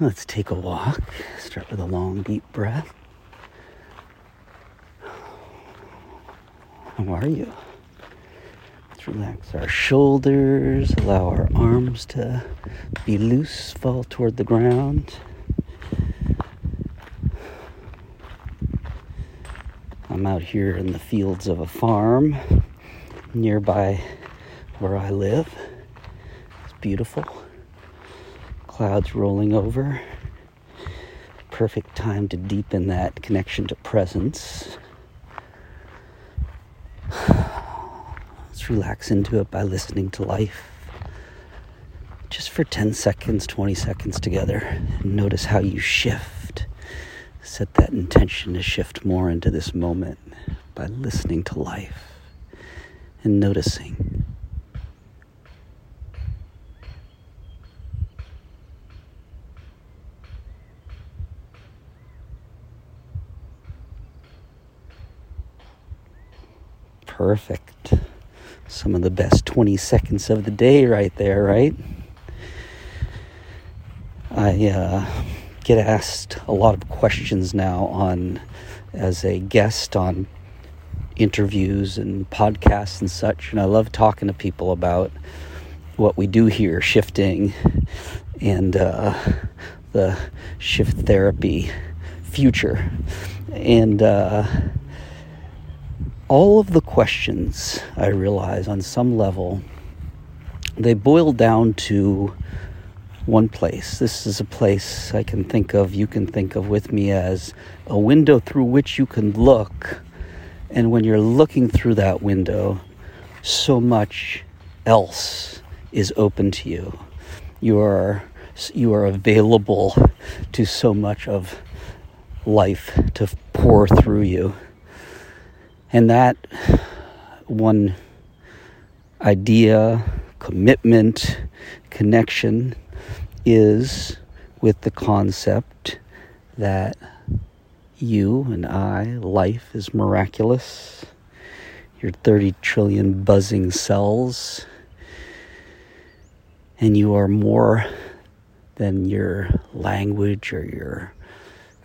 Let's take a walk. Start with a long, deep breath. How are you? Let's relax our shoulders, allow our arms to be loose, fall toward the ground. I'm out here in the fields of a farm nearby where I live. It's beautiful clouds rolling over. Perfect time to deepen that connection to presence. Let's relax into it by listening to life. Just for 10 seconds, 20 seconds together. Notice how you shift. Set that intention to shift more into this moment by listening to life and noticing. Perfect. Some of the best 20 seconds of the day, right there, right? I uh, get asked a lot of questions now on as a guest on interviews and podcasts and such, and I love talking to people about what we do here, shifting and uh, the shift therapy future. And uh, all of the questions, I realize, on some level, they boil down to one place. This is a place I can think of, you can think of with me as a window through which you can look. And when you're looking through that window, so much else is open to you. You are, you are available to so much of life to pour through you. And that one idea, commitment, connection is with the concept that you and I, life is miraculous. Your 30 trillion buzzing cells, and you are more than your language or your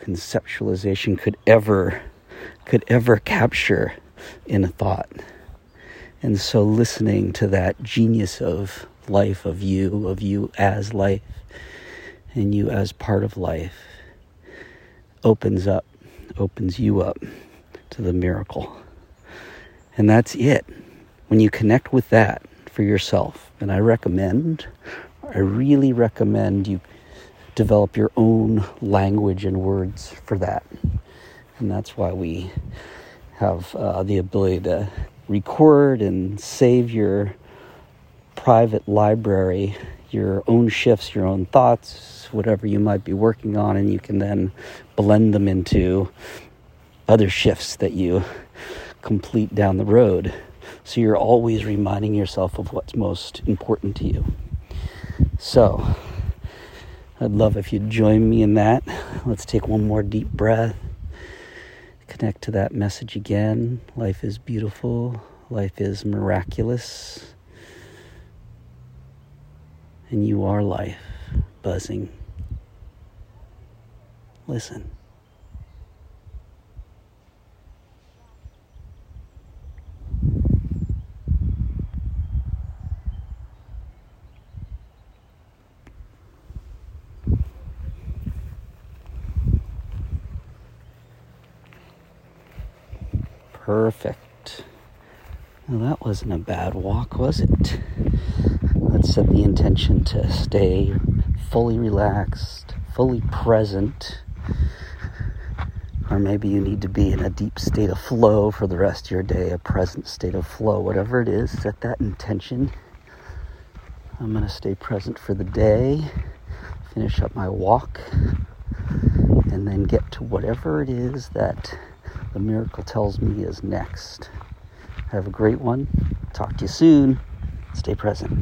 conceptualization could ever could ever capture in a thought. And so listening to that genius of life, of you, of you as life, and you as part of life, opens up, opens you up to the miracle. And that's it. When you connect with that for yourself, and I recommend, I really recommend you develop your own language and words for that and that's why we have uh, the ability to record and save your private library, your own shifts, your own thoughts, whatever you might be working on, and you can then blend them into other shifts that you complete down the road. So you're always reminding yourself of what's most important to you. So I'd love if you'd join me in that. Let's take one more deep breath connect to that message again. Life is beautiful, life is miraculous, and you are life buzzing. Listen. Perfect. Well, that wasn't a bad walk, was it? Let's set the intention to stay fully relaxed, fully present. Or maybe you need to be in a deep state of flow for the rest of your day, a present state of flow, whatever it is, set that intention. I'm going to stay present for the day, finish up my walk, and then get to whatever it is that the miracle tells me is next. Have a great one. Talk to you soon. Stay present.